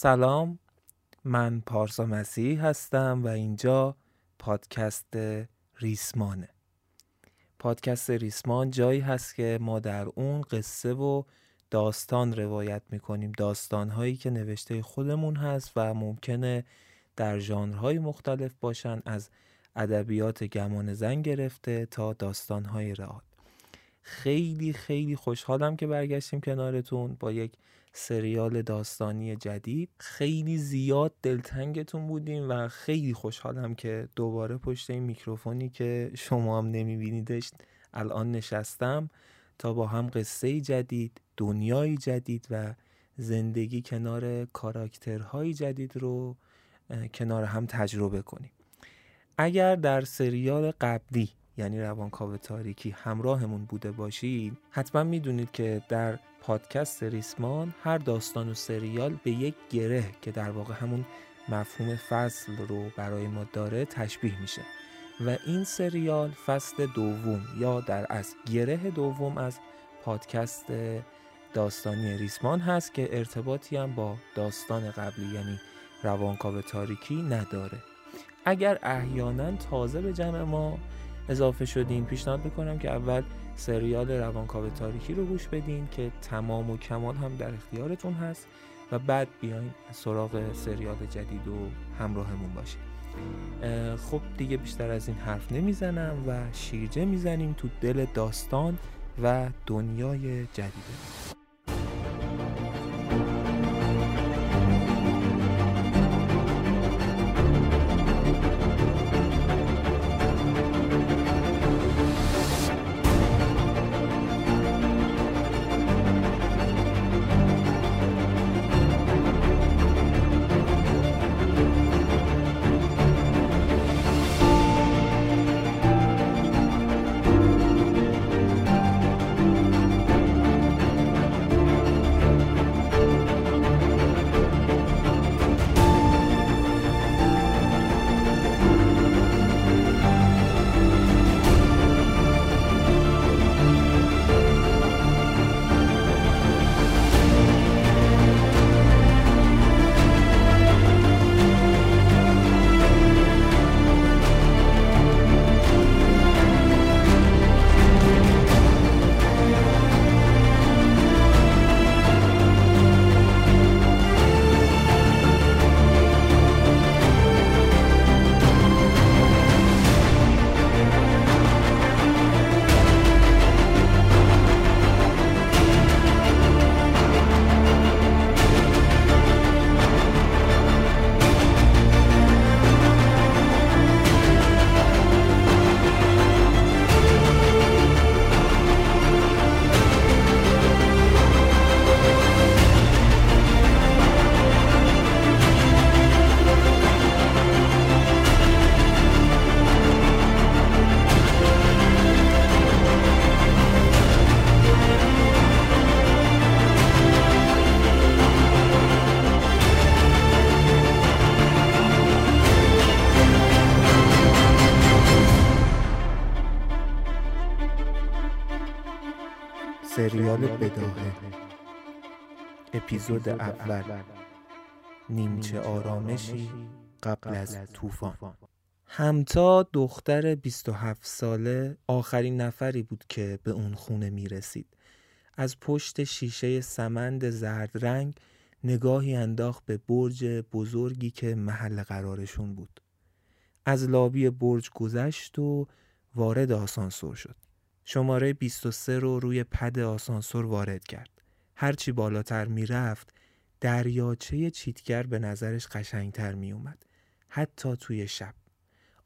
سلام من پارسا مسیح هستم و اینجا پادکست ریسمانه. پادکست ریسمان جایی هست که ما در اون قصه و داستان روایت می‌کنیم. داستان هایی که نوشته خودمون هست و ممکنه در ژانرهای مختلف باشن از ادبیات گمان زن گرفته تا داستان های رئال. خیلی خیلی خوشحالم که برگشتیم کنارتون با یک سریال داستانی جدید. خیلی زیاد دلتنگتون بودیم و خیلی خوشحالم که دوباره پشت این میکروفونی که شما هم نمیبینیدش الان نشستم تا با هم قصه جدید دنیای جدید و زندگی کنار کاراکترهای جدید رو کنار هم تجربه کنیم. اگر در سریال قبلی یعنی روانکاو تاریکی همراهمون بوده باشید حتما می‌دونید که در پادکست ریسمان هر داستان و سریال به یک گره که در واقع همون مفهوم فصل رو برای ما داره تشبیه میشه. و این سریال فصل دوم یا در از گره دوم از پادکست داستانی ریسمان هست که ارتباطی هم با داستان قبلی یعنی روانکاو تاریکی نداره. اگر احیانا تازه به جمع ما اضافه شدین پیشنهاد می‌کنم که اول سریال روانکاو تاریکی رو گوش بدین که تمام و کمال هم در اختیارتون هست و بعد بیاین سراغ سریال جدید و همراهمون باشین. خب دیگه بیشتر از این حرف نمی‌زنم و شیرجه می‌زنیم تو دل داستان و دنیای جدیده. اپیزود اول نیمچه آرامشی قبل از طوفان همتا دختر 27 ساله آخرین نفری بود که به اون خونه می رسید. از پشت شیشه سمند زرد رنگ نگاهی انداخت به برج بزرگی که محل قرارشون بود. از لابی برج گذشت و وارد آسانسور شد. شماره 23 رو روی پد آسانسور وارد کرد. هرچی بالاتر می‌رفت دریاچه چیتگر به نظرش قشنگتر می اومد. حتی توی شب.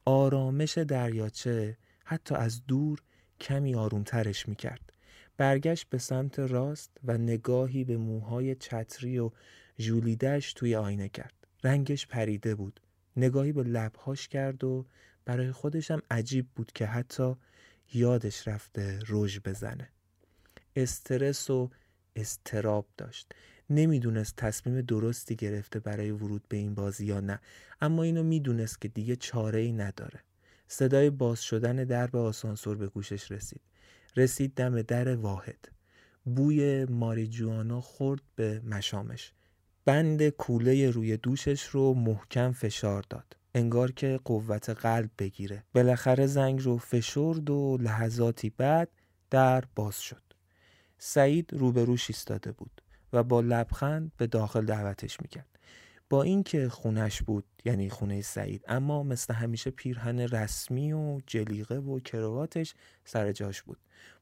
آرامش دریاچه حتی از دور کمی آرومترش می کرد. برگشت به سمت راست و نگاهی به موهای چتری و جولیدش توی آینه کرد. رنگش پریده بود. نگاهی به لبهاش کرد و برای خودشم عجیب بود که حتی یادش رفته روژ بزنه استرس و استراب داشت. نمی‌دونست تصمیم درستی گرفته برای ورود به این بازی یا نه اما اینو می‌دونست که دیگه چاره ای نداره. صدای باز شدن درب آسانسور به گوشش رسید. رسید دم در واحد. بوی ماریجوانا خورد به مشامش. بند کوله روی دوشش رو محکم فشار داد. انگار که قوت قلب بگیره. بالاخره زنگ رو فشرد و لحظاتی بعد در باز شد. سعید روبروش ایستاده بود و با لبخند به داخل دعوتش می‌کرد. با اینکه خونش بود یعنی خونه سعید اما مثل همیشه پیرهن رسمی و جلیقه و کرواتش سر جاش بود.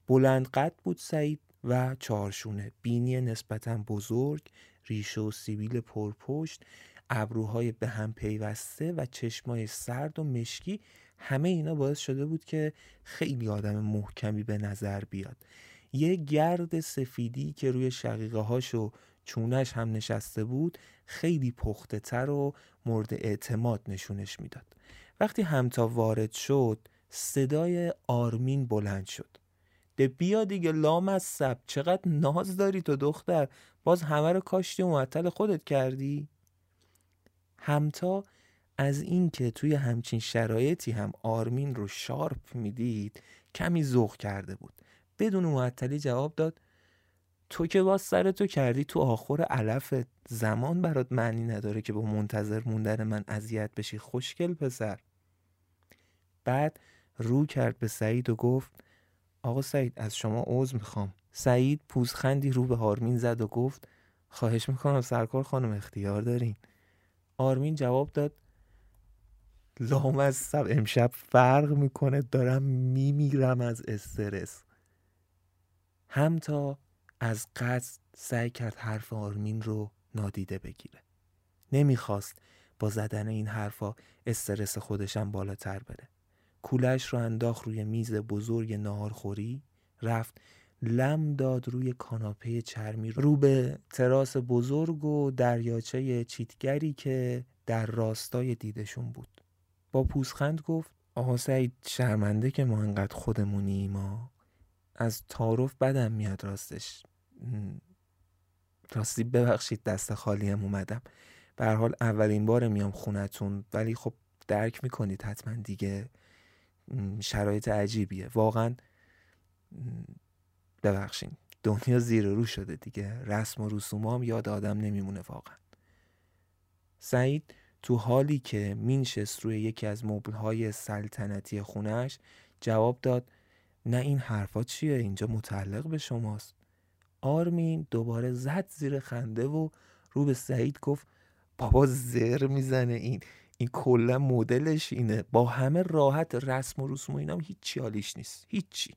بلند قد بود سعید و چارشونه بینی نسبتا بزرگ ریشه و سیبیل پرپشت ابروهای به هم پیوسته و چشمای سرد و مشکی همه اینا باعث شده بود که خیلی آدم محکمی به نظر بیاد. یه گرد سفیدی که روی شقیقه هاش و چونش هم نشسته بود خیلی پخته تر و مورد اعتماد نشونش می‌داد. وقتی همتا وارد شد صدای آرمین بلند شد. ده بیا دیگه لام از سب. چقدر ناز داری تو دختر. باز همه رو کاشتی و معطل خودت کردی. همتا از اینکه توی همچین شرایطی هم آرمین رو شارپ می‌دید کمی ذوق کرده بود. بدون معطلی جواب داد تو که باز سر تو کردی تو آخر علف زمان برات معنی نداره که با منتظر موندن من اذیت بشی خوشگل پسر. بعد رو کرد به سعید و گفت آقا سعید از شما عوض می‌خوام. سعید پوزخندی رو به آرمین زد و گفت خواهش می‌کنم سرکار خانم اختیار دارین. آرمین جواب داد لام از امشب فرق می‌کنه دارم میمیرم از استرس. همتا از قصد سعی کرد حرف آرمین رو نادیده بگیره. نمی‌خواست با زدن این حرفا استرس خودشم بالاتر بره. کولش رو انداخت روی میز بزرگ ناهارخوری رفت لم داد روی کاناپه چرمی رو به تراس بزرگ و دریاچه چیتگری که در راستای دیدشون بود. با پوزخند گفت آقا سعید شرمنده که ما انقدر خودمونی ما از تعارف بدم میاد راستش. راستی ببخشید دست خالی هم اومدم. به حال اولین بار میام خونتون ولی خب درک می‌کنید حتما دیگه. شرایط عجیبیه. واقعا ببخشید دنیا زیر رو شده دیگه. رسم و رسوم هم یاد آدم نمیمونه واقعا. سعید تو حالی که مینشست روی یکی از مبلهای سلطنتی خونش جواب داد نه این حرفا چیه؟ اینجا متعلق به شماست. آرمین دوباره زد زیر خنده و رو به سعید گفت بابا زر می‌زنه این. این کلا مدلش اینه. با همه راحت رسم و رسم و اینام هیچی حالیش نیست. هیچی.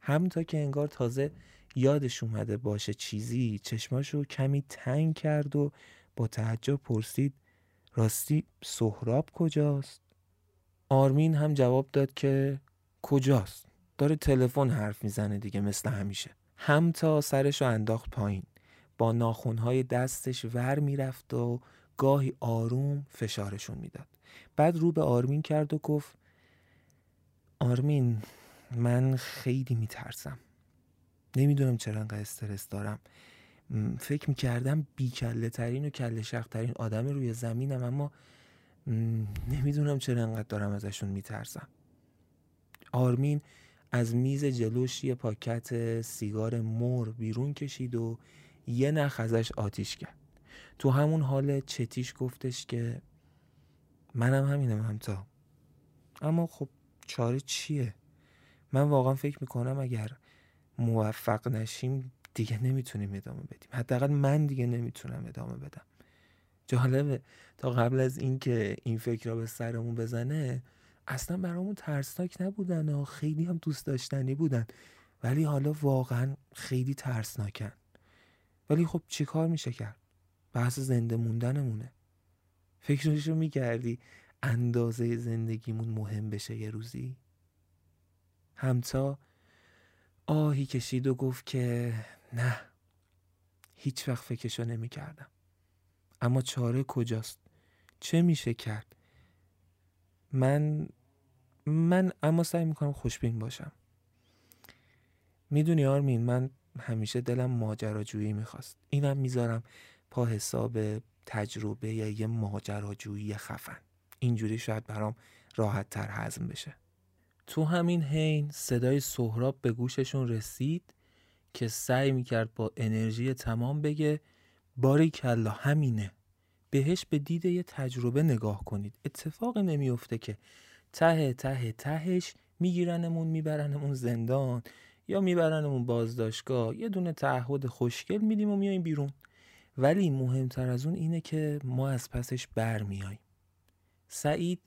هم تا که انگار تازه یادش اومده باشه چیزی چشماشو کمی تنگ کرد و با تعجب پرسید راستی سهراب کجاست؟ آرمین هم جواب داد که کجاست؟ داره تلفن حرف می‌زنه دیگه مثل همیشه. هم تا سرش رو انداخت پایین. با ناخونهای دستش ور می‌رفت و گاهی آروم فشارشون می‌داد. بعد رو به آرمین کرد و گفت آرمین من خیلی میترسم. نمی‌دونم چرا انقدر استرس دارم. فکر می‌کردم بیکله ترین و کله شخ ترین آدم روی زمینم اما نمی‌دونم چرا انقدر دارم ازشون میترسم. آرمین از میز جلوش یه پاکت سیگار مر بیرون کشید و یه نخ ازش آتیش کرد. تو همون حال چتیش گفتش که منم همینم همتا. اما خب چاره چیه؟ من واقعا فکر می‌کنم اگر موفق نشیم دیگه نمی‌تونیم ادامه بدیم. حداقل من دیگه نمی‌تونم ادامه بدم. جالبه تا قبل از اینکه این فکر را به سرمون بزنه اصلا برامون ترسناک نبودن و خیلی هم دوست داشتنی بودن. ولی حالا واقعا خیلی ترسناکن. ولی خب چیکار میشه کرد؟ بحث زنده موندنمونه. فکرشو می‌کردی اندازه زندگیمون مهم بشه یه روزی؟ همتا آهی کشید و گفت که نه هیچ وقت فکرشو نمی کردم اما چاره کجاست؟ چه میشه کرد؟ من من اما سعی می‌کنم خوشبین باشم. می‌دونی آرمین من همیشه دلم ماجراجویی می‌خواست. اینم می‌ذارم پا حساب تجربه یا یه ماجراجویی خفن. اینجوری شاید برام راحت تر هضم بشه. تو همین حین صدای سهراب به گوششون رسید که سعی می‌کرد با انرژی تمام بگه باری کلا همینه. بهش به دید یه تجربه نگاه کنید. اتفاقی نمیفته که ته ته تهش میگیرنمون میبرنمون زندان یا میبرنمون بازداشتگاه. یه دونه تعهد خوشگل میدیم و میایم بیرون. ولی مهمتر از اون اینه که ما از پسش برمیاییم سعید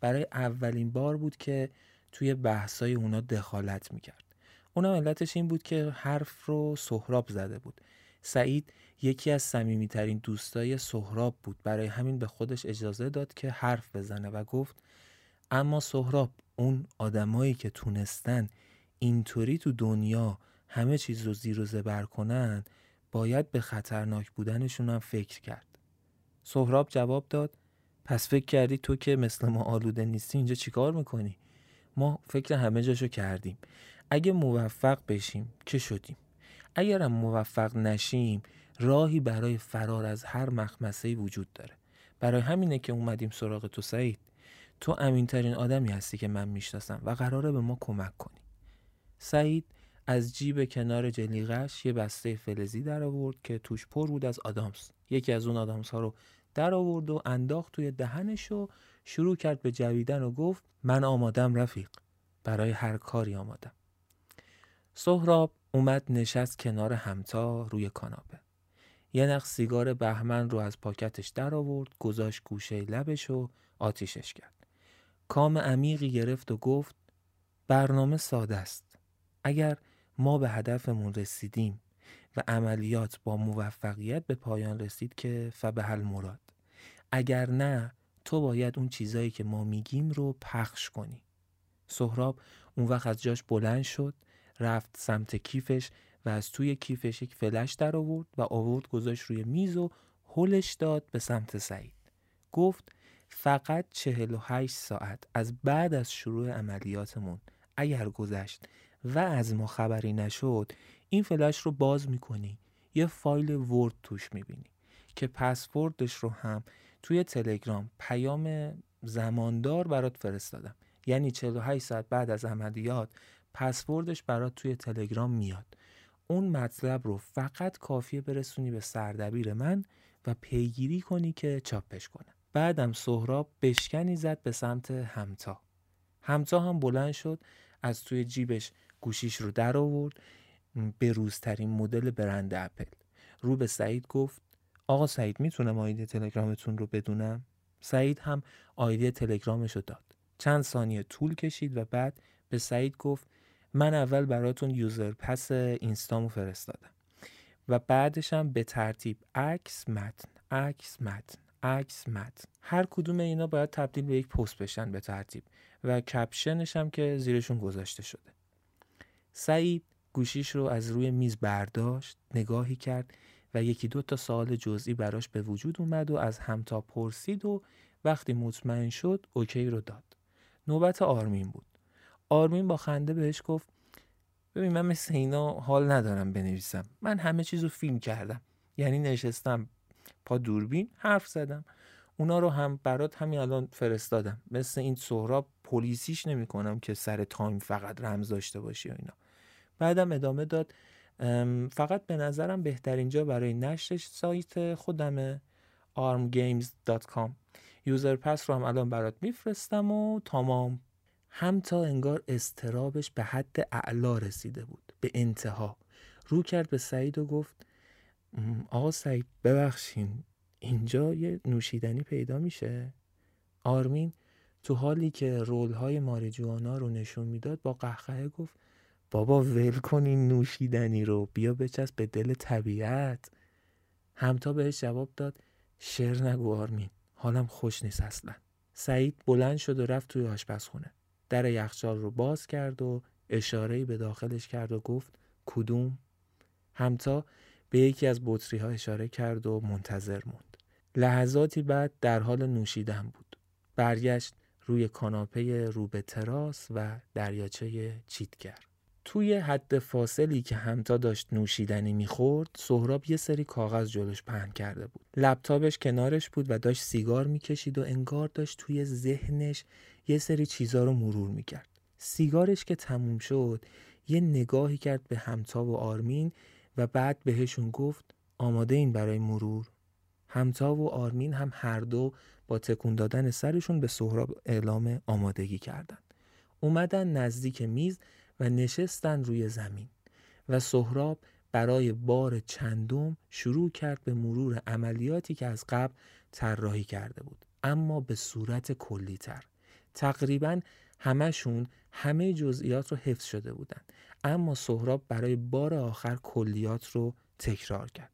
برای اولین بار بود که توی بحثای اونا دخالت می‌کرد. اونا علتش این بود که حرف رو سهراب زده بود. سعید یکی از صمیمیترین دوستای سهراب بود. برای همین به خودش اجازه داد که حرف بزنه و گفت اما سهراب اون آدمایی که تونستن اینطوری تو دنیا همه چیز رو زیر و زبر کنن باید به خطرناک بودنشون هم فکر کرد. سهراب جواب داد پس فکر کردی تو که مثل ما آلوده نیستی اینجا چیکار می‌کنی؟ ما فکر همه جاشو کردیم. اگه موفق بشیم که شدیم؟ اگرم موفق نشیم راهی برای فرار از هر مخمسه وجود داره. برای همینه که اومدیم سراغ تو سعید. تو امینترین آدمی هستی که من می‌شناسم و قراره به ما کمک کنی. سعید از جیب کنار جلیقش یه بسته فلزی در آورد که توش پر بود از آدامس. یکی از اون آدامس ها رو در آورد و انداخت توی دهنش و شروع کرد به جویدن و گفت من آمادم رفیق. برای هر کاری آمادم. سهراب اومد نشست کنار همتا روی کاناپه. یه نخ سیگار بهمن رو از پاکتش در آورد گذاشت گوشه لبش و آتیشش کرد. کام عمیقی گرفت و گفت برنامه ساده است. اگر ما به هدفمون رسیدیم و عملیات با موفقیت به پایان رسید که فبهل مراد. اگر نه تو باید اون چیزایی که ما میگیم رو پخش کنی. سهراب اون وقت از جاش بلند شد رفت سمت کیفش و از توی کیفش یک فلش در آورد و آورد گذاشت روی میز و هلش داد به سمت سعید. گفت فقط 48 ساعت از بعد از شروع عملیاتمون اگر گذشت و از ما خبری نشد این فلش رو باز می‌کنی. یه فایل ورد توش می‌بینی که پسوردش رو هم توی تلگرام پیام زماندار برات فرستادم. یعنی 48 ساعت بعد از عملیات پسوردش برات توی تلگرام میاد. اون مطلب رو فقط کافیه برسونی به سردبیر من و پیگیری کنی که چاپش کنه بعدم سهراب بشکنی زد به سمت همتا. همتا هم بلند شد از توی جیبش گوشیش رو در آورد به روزترین مدل برند اپل. رو به سعید گفت آقا سعید می‌تونم آیدی تلگرامتون رو بدونم؟ سعید هم آیدی تلگرامش رو داد. چند ثانیه طول کشید و بعد به سعید گفت من اول براتون یوزر پس اینستامو فرستادم. و بعدش هم به ترتیب عکس متن عکس متن عکس متن. هر کدوم اینا باید تبدیل به یک پست بشن به ترتیب. و کپشنش هم که زیرشون گذاشته شده. سعید گوشیش رو از روی میز برداشت نگاهی کرد و یکی دو تا سوال جزئی براش به وجود اومد و از همتا پرسید و وقتی مطمئن شد okay رو داد. نوبت آرمین بود. آرمین با خنده بهش گفت ببین من مثل اینا حال ندارم بنویسم. من همه چیزو فیلم کردم. یعنی نشستم پا دوربین حرف زدم. اونا رو هم برات همین الان فرستادم. مثل این سهراب پلیسیش نمی‌کنم که سر time فقط رمز داشته باشی و اینا. بعدم ادامه داد فقط به نظرم بهترین جا برای نشرش سایت خودمه armgames.com یوزر پس رو هم الان برات میفرستم و تمام. هم تا انگار استرابش به حد اعلا رسیده بود به انتها. رو کرد به سعید و گفت آقا سعید ببخشین اینجا یه نوشیدنی پیدا میشه؟ آرمین تو حالی که رول های ماریجوانا رو نشون می‌داد با قهقهه گفت بابا ول کن این نوشیدنی رو بیا بچسب به دل طبیعت. همتا بهش جواب داد شعر نگو آرمین حالم خوش نیست اصلا. سعید بلند شد و رفت توی آشپزخونه. در یخچال رو باز کرد و اشارهی به داخلش کرد و گفت کدوم؟ همتا به یکی از بطری ها اشاره کرد و منتظر موند. لحظاتی بعد در حال نوشیدن بود. برگشت روی کاناپه رو به تراس و دریاچه چیتگر. توی حد فاصلی که همتا داشت نوشیدنی می‌خورد سهراب یه سری کاغذ جلوش پهن کرده بود. لپتاپش کنارش بود و داشت سیگار می‌کشید و انگار داشت توی ذهنش یه سری چیزا رو مرور می‌کرد. سیگارش که تموم شد یه نگاهی کرد به همتا و آرمین و بعد بهشون گفت آماده این برای مرور. همتا و آرمین هم هر دو با تکون دادن سرشون به سهراب اعلام آمادگی کردند. اومدن نزدیک میز و نشستن روی زمین و سهراب برای بار چندم شروع کرد به مرور عملیاتی که از قبل طراحی کرده بود اما به صورت کلی تر تقریبا همشون همه جزئیات رو حفظ شده بودند اما سهراب برای بار آخر کلیات رو تکرار کرد.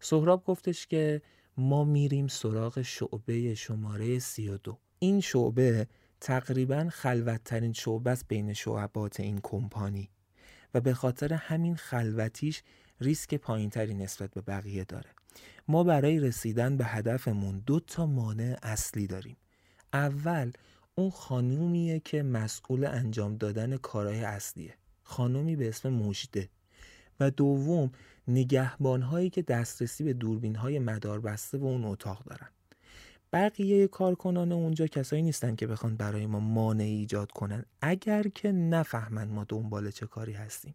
سهراب گفتش که ما میریم سراغ شعبه شماره 32 این شعبه تقریبا خلوتترین شعبه است بین شعبات این کمپانی و به خاطر همین خلوتیش ریسک پایینتری نسبت به بقیه داره. ما برای رسیدن به هدفمون دو تا مانع اصلی داریم. اول اون خانومیه که مسئول انجام دادن کارهای اصلیه. خانومی به اسم مجده و دوم نگهبان هایی که دسترسی به دوربین های مدار بسته و اون اتاق دارن. بقیه کارکنان اونجا کسایی نیستن که بخوان برای ما مانعی ایجاد کنن. اگر که نفهمن ما دنبال چه کاری هستیم.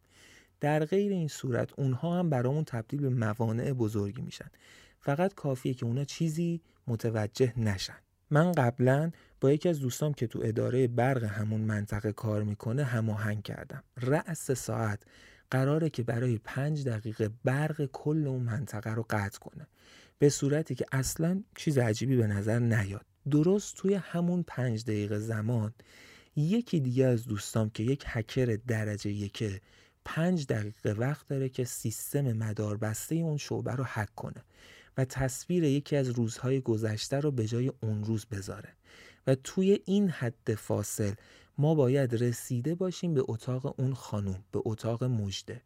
در غیر این صورت اونها هم برامون تبدیل به موانع بزرگی میشن. فقط کافیه که اونا چیزی متوجه نشن. من قبلا با یکی از دوستام که تو اداره برق همون منطقه کار می‌کنه هماهنگ کردم. رأس ساعت قراره که برای پنج دقیقه برق کل اون منطقه رو قطع کنه. به صورتی که اصلا چیز عجیبی به نظر نیاد. درست توی همون پنج دقیقه زمان یکی دیگه از دوستام که یک هکر درجه یکه پنج دقیقه وقت داره که سیستم مداربسته اون شعبه رو حک کنه و تصویر یکی از روزهای گذشته رو به جای اون روز بذاره. و توی این حد فاصل ما باید رسیده باشیم به اتاق اون خانوم به اتاق مجده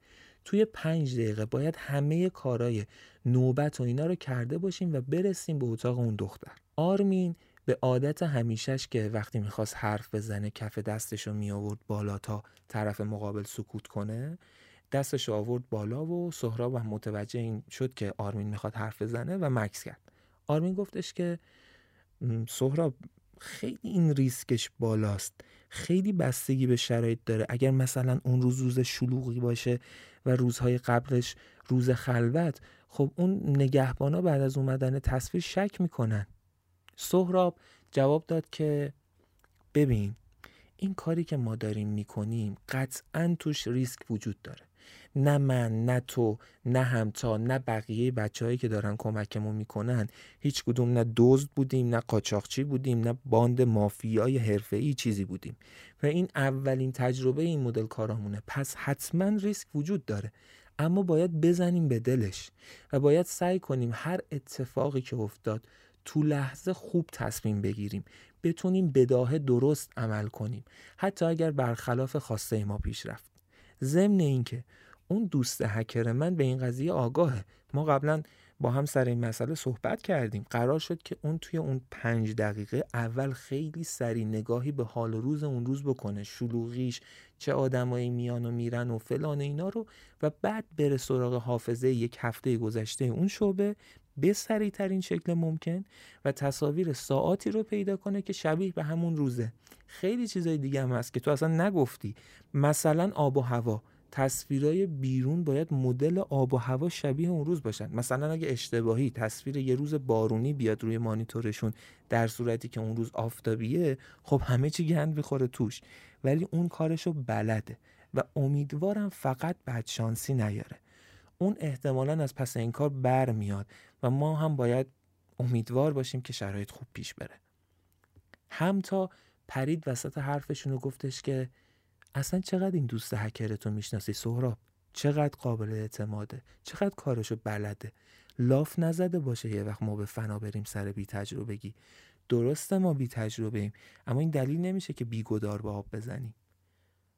توی پنج دقیقه باید همه کارای نوبت و اینا رو کرده باشیم و برسیم به اتاق اون دختر. آرمین به عادت همیشش که وقتی می‌خواست حرف بزنه کف دستش رو می آورد بالا تا طرف مقابل سکوت کنه دستش آورد بالا و سهراب هم متوجه این شد که آرمین می‌خواد حرف بزنه و مکس کرد. آرمین گفتش که سهراب خیلی این ریسکش بالاست. خیلی بستگی به شرایط داره. اگر مثلا اون روز روز شلوغی باشه و روزهای قبلش روز خلوت خب اون نگهبانا بعد از اومدن تصویر شک می‌کنن. سهراب جواب داد که ببین این کاری که ما داریم می‌کنیم قطعا توش ریسک وجود داره. نه من نه تو نه همتا نه بقیه بچههایی که دارن کمکمون می‌کنن. هیچ کدوم نه دزد بودیم نه قاچاقچی بودیم نه باند مافیای حرفه‌ای چیزی بودیم. و این اولین تجربه این مدل کارامونه. پس حتما ریسک وجود داره. اما باید بزنیم به دلش و باید سعی کنیم هر اتفاقی که افتاد تو لحظه خوب تصمیم بگیریم. بتونیم بداهه درست عمل کنیم. حتی اگر برخلاف خواسته ما پیش رفت. ضمن اینکه اون دوست هکر من به این قضیه آگاهه. ما قبلا با هم سر این مسئله صحبت کردیم. قرار شد که اون توی اون پنج دقیقه اول خیلی سری نگاهی به حال و روز اون روز بکنه. شلوغیش چه آدمایی میان و میرن و فلان اینا رو و بعد بره سراغ حافظه یک هفته گذشته اون شعبه به سریع ترین شکل ممکن و تصاویر ساعاتی رو پیدا کنه که شبیه به همون روزه. خیلی چیزای دیگه هم هست که تو اصلا نگفتی. مثلا آب و هوا. تصویرای بیرون باید مدل آب و هوا شبیه اون روز باشن. مثلا اگه اشتباهی تصویر یه روز بارونی بیاد روی مانیتورشون در صورتی که اون روز آفتابیه خب همه چی گند بخوره توش. ولی اون کارشو بلده و امیدوارم فقط بدشانسی نیاره. اون احتمالا از پس این کار بر میاد و ما هم باید امیدوار باشیم که شرایط خوب پیش بره. هم تا پرید وسط حرفشون و گفتش که اصلا چقدر این دوست هکرتو می‌شناسی سهراب؟ چقدر قابل اعتماده؟ چقدر کارشو بلده؟ لاف نزده باشه یه وقت ما به فنا بریم سر بی تجربگی. درسته ما بی تجربه ایم اما این دلیل نمیشه که بیگدار به آب بزنیم.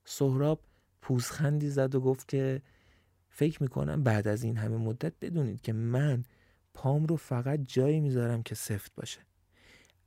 سهراب پوزخندی زد و گفت که فکر می‌کنم بعد از این همه مدت بدونید که من پام رو فقط جایی می‌ذارم که سفت باشه.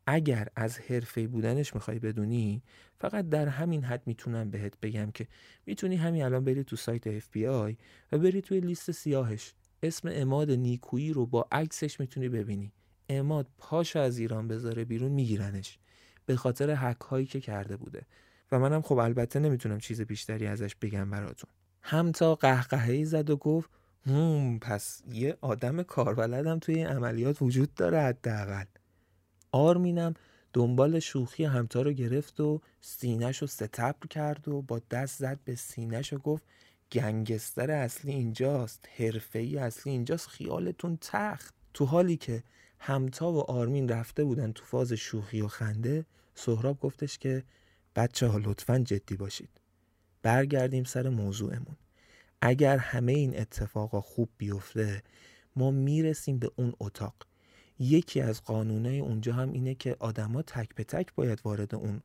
اگر از حرفه بودنش می‌خوای بدونی فقط در همین حد می‌تونم بهت بگم که می‌تونی همین الان بری تو سایت FBI و بری توی لیست سیاهش. اسم اماد نیکویی رو با عکسش می‌تونی ببینی. اماد پاشو از ایران بذاره بیرون میگیرنش. به خاطر حک هایی که کرده بوده. و منم خب البته نمی‌تونم چیز بیشتری ازش بگم براتون. هم تا قهقهی زد و گفت هم پس یه آدم کاربلدم توی این عملیات وجود داره حداقل. آرمینم دنبال شوخی همتا رو گرفت و سینش رو ستبر کرد و با دست زد به سینش و گفت گنگستر اصلی اینجاست ای اصلی اینجاست خیالتون تخت. تو حالی که همتا و آرمین رفته بودن تو فاز شوخی و خنده سهراب گفتش که بچه ها لطفا جدی باشید. برگردیم سر موضوعمون. اگر همه این اتفاقا خوب بیفته ما می‌رسیم به اون اتاق. یکی از قانونای اونجا هم اینه که آدما تک به تک باید وارد اون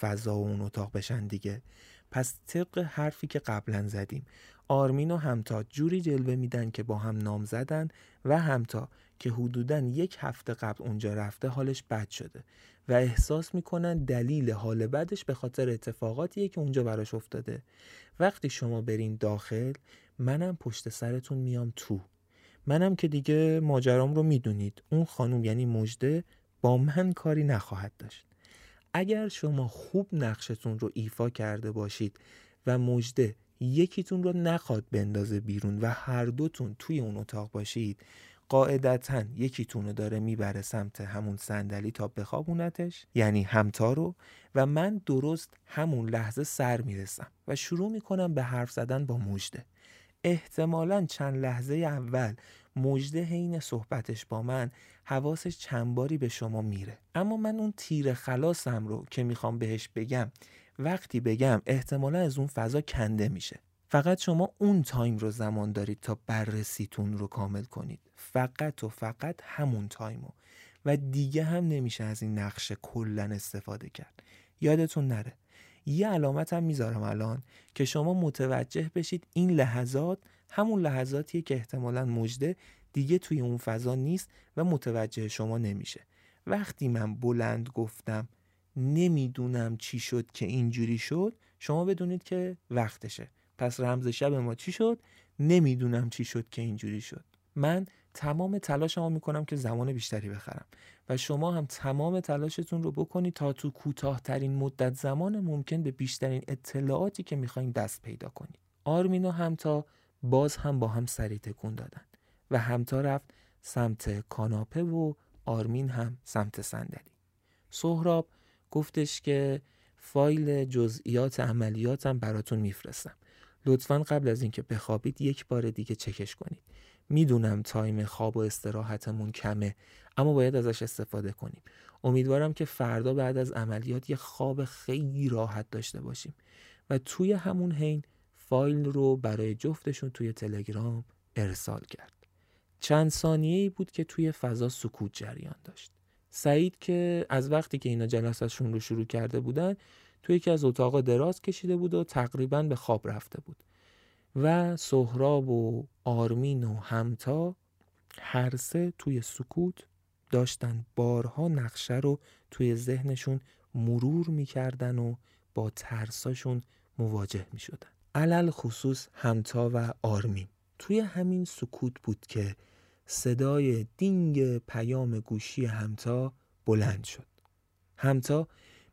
فضا و اون اتاق بشن دیگه. پس طبق حرفی که قبلا زدیم آرمین و همتا جوری جلوه میدن که با هم نام زدن و همتا که حدودا یک هفته قبل اونجا رفته حالش بد شده و احساس می‌کنن دلیل حال بدش به خاطر اتفاقاتیه که اونجا براش افتاده. وقتی شما برین داخل منم پشت سرتون میام تو. منم که دیگه ماجرام رو می‌دونید. اون خانوم یعنی مجده با من کاری نخواهد داشت. اگر شما خوب نقشتون رو ایفا کرده باشید و مجده یکیتون رو نخواد بندازه بیرون و هر دوتون توی اون اتاق باشید قاعدتا یکیتون رو داره می‌بره سمت همون صندلی تا بخوابونتش یعنی همتا رو و من درست همون لحظه سر می‌رسم و شروع می‌کنم به حرف زدن با مجده احتمالا چند لحظه اول مجده حین صحبتش با من حواسش چند باری به شما میره. اما من اون تیر خلاصم رو که می‌خوام بهش بگم وقتی بگم احتمالا از اون فضا کنده میشه. فقط شما اون time رو زمان دارید تا بررسیتون رو کامل کنید. فقط و فقط همون time و و دیگه هم نمیشه از این نقشه کلا استفاده کرد. یادتون نره. یه علامت هم می‌ذارم الان که شما متوجه بشید این لحظات همون لحظاتیه که احتمالا مژده دیگه توی اون فضا نیست و متوجه شما نمیشه. وقتی من بلند گفتم نمی‌دونم چی شد که اینجوری شد شما بدونید که وقتشه. پس رمز شب ما چی شد؟ نمی‌دونم چی شد که اینجوری شد. من تمام تلاشمو می‌کنم که زمان بیشتری بخرم. و شما هم تمام تلاشتون رو بکنید تا تو کوتاهترین مدت زمان ممکن به بیشترین اطلاعاتی که می‌خواین دست پیدا کنید. آرمین و همتا باز هم با هم سری تکون دادن و همتا رفت سمت کاناپه و آرمین هم سمت صندلی. سهراب گفتش که فایل جزئیات عملیاتم براتون میفرستم. لطفا قبل از اینکه بخوابید یک بار دیگه چکش کنید. می‌دونم تایم خواب و استراحتمون کمه اما باید ازش استفاده کنیم. امیدوارم که فردا بعد از عملیات یه خواب خیلی راحت داشته باشیم و توی همون حین فایل رو برای جفتشون توی تلگرام ارسال کرد. چند ثانیه ای بود که توی فضا سکوت جریان داشت. سعید که از وقتی که اینا جلسهشون رو شروع کرده بودن توی یکی از اتاق دراز کشیده بود و تقریبا به خواب رفته بود. و سهراب و آرمین و همتا هر سه توی سکوت داشتن. بارها نقشه رو توی ذهنشون مرور می‌کردن و با ترساشون مواجه می‌شدن. علل خصوص همتا و آرمین. توی همین سکوت بود که صدای دینگ پیام گوشی همتا بلند شد. همتا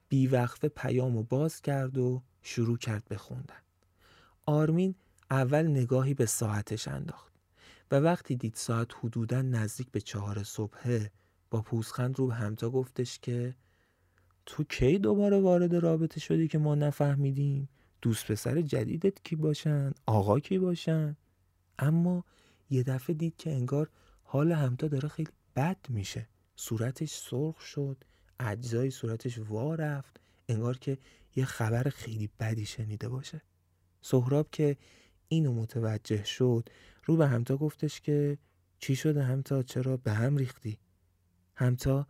بیوقفه پیام رو باز کرد و شروع کرد به خوندن. آرمین اول نگاهی به ساعتش انداخت و وقتی دید ساعت حدودا نزدیک به چهار صبحه با پوزخند رو به همتا گفتش که تو کی دوباره وارد رابطه شدی که ما نفهمیدیم؟ دوست پسر جدیدت کی باشن؟ آقا کی باشن؟ اما یه دفعه دید که انگار حال همتا داره خیلی بد میشه. صورتش سرخ شد اجزای صورتش وا رفت انگار که یه خبر خیلی بدی شنیده باشه. سهراب که اینو متوجه شد رو به همتا گفتش که چی شده همتا؟ چرا به هم ریختی؟ همتا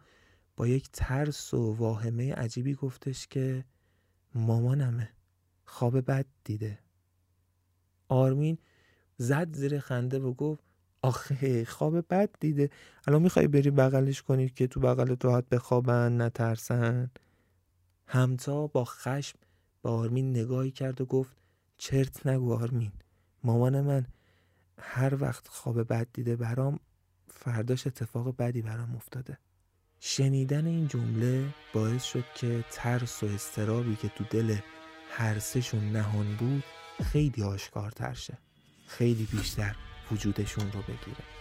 با یک ترس و واهمه عجیبی گفتش که مامانمه خواب بد دیده. آرمین زد زیر خنده و گفت آخه خواب بد دیده. الان می‌خوای بری بغلش کنی که تو بغل راحت بخوابن نترسن؟ همتا با خشم به آرمین نگاهی کرد و گفت چرت نگو آرمین. مامان من هر وقت خواب بد دیده برام فرداش اتفاق بدی برام افتاده. شنیدن این جمله باعث شد که ترس و استرابی که تو دل هر سهشون نهان بود خیلی آشکارتر شه. خیلی بیشتر وجودشون رو بگیره.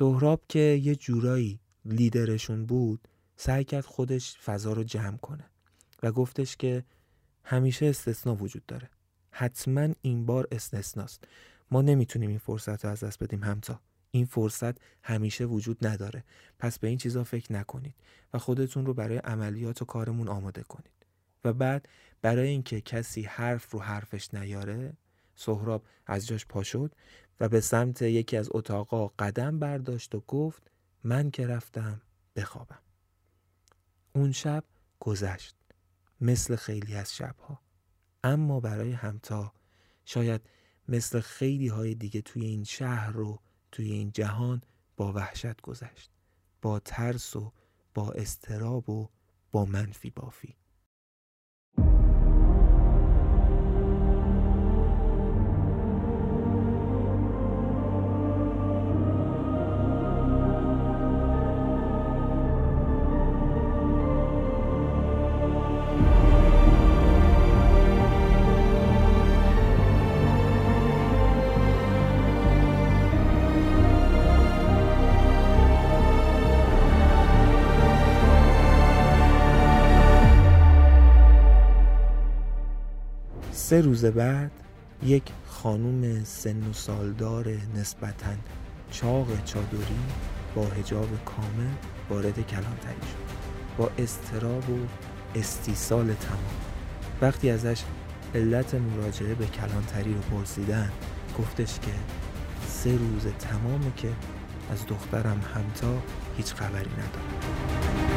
سهراب که یه جورایی لیدرشون بود سعی کرد خودش فضا رو جمع کنه و گفتش که همیشه استثنا وجود داره. حتما این بار استثناست. ما نمی‌تونیم این فرصت رو از دست بدیم همتا. این فرصت همیشه وجود نداره. پس به این چیزا فکر نکنید و خودتون رو برای عملیات و کارمون آماده کنید. و بعد برای اینکه کسی حرف رو حرفش نیاره سهراب از جاش پا شد و به سمت یکی از اتاقا قدم برداشت و گفت من که رفتم بخوابم. اون شب گذشت مثل خیلی از شبها. اما برای همتا شاید مثل خیلی های دیگه توی این شهر رو توی این جهان با وحشت گذشت با ترس و با استراب و با منفی بافی. سه روز بعد یک خانوم سن و سالدار نسبتا چاق چادری با هجاب کامل وارد کلانتری شد. با استراب و استیصال تمام. وقتی ازش علت مراجعه به کلانتری رو پرسیدن گفتش که سه روز تمامه که از دخترم همتا هیچ خبری نداره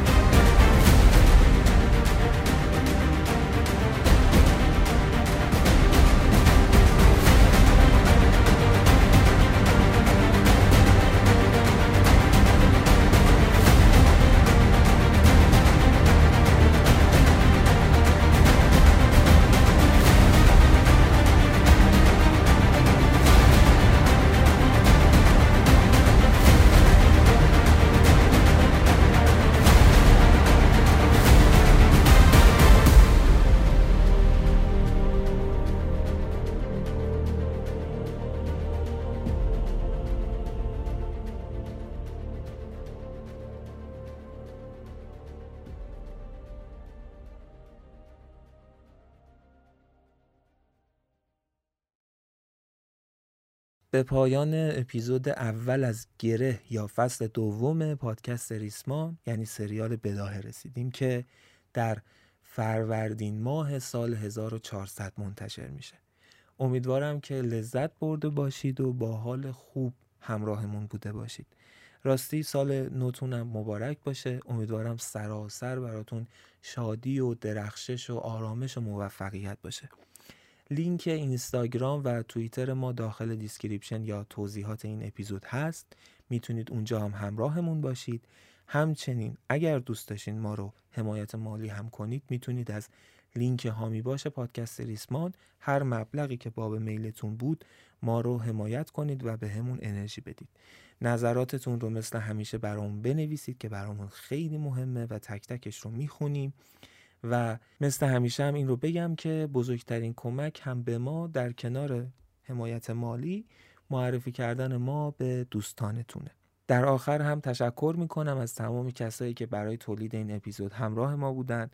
به پایان اپیزود اول از گره یا فصل دوم پادکست ریسمان یعنی سریال بداهه رسیدیم که در فروردین ماه سال 1400 منتشر میشه. امیدوارم که لذت برده باشید و با حال خوب همراهمون بوده باشید. راستی سال نوتونم مبارک باشه. امیدوارم سراسر براتون شادی و درخشش و آرامش و موفقیت باشه. لینک اینستاگرام و توییتر ما داخل description یا توضیحات این اپیزود هست. می‌تونید اونجا هم همراهمون باشید. همچنین اگر دوست داشتین ما رو حمایت مالی هم کنید می‌تونید از لینک حامی باش پادکست ریسمان هر مبلغی که باب میلتون بود ما رو حمایت کنید و به همون انرژی بدید. نظراتتون رو مثل همیشه برامون بنویسید که برامون خیلی مهمه و تک تکش رو می‌خونیم. و مثل همیشه هم این رو بگم که بزرگترین کمک هم به ما در کنار حمایت مالی معرفی کردن ما به دوستانتونه. در آخر هم تشکر می‌کنم از تمام کسایی که برای تولید این اپیزود همراه ما بودن.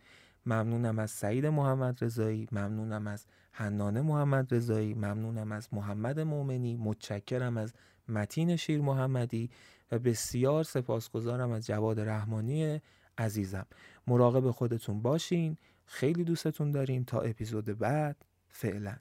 ممنونم از سعید محمد رضایی ممنونم از حنانه محمد رضایی ممنونم از محمد مؤمنی متشکرم از متین شیر محمدی و بسیار سپاسگزارم از جواد رحمانی عزیزم. مراقب خودتون باشین. خیلی دوستتون داریم. تا اپیزود بعد فعلا.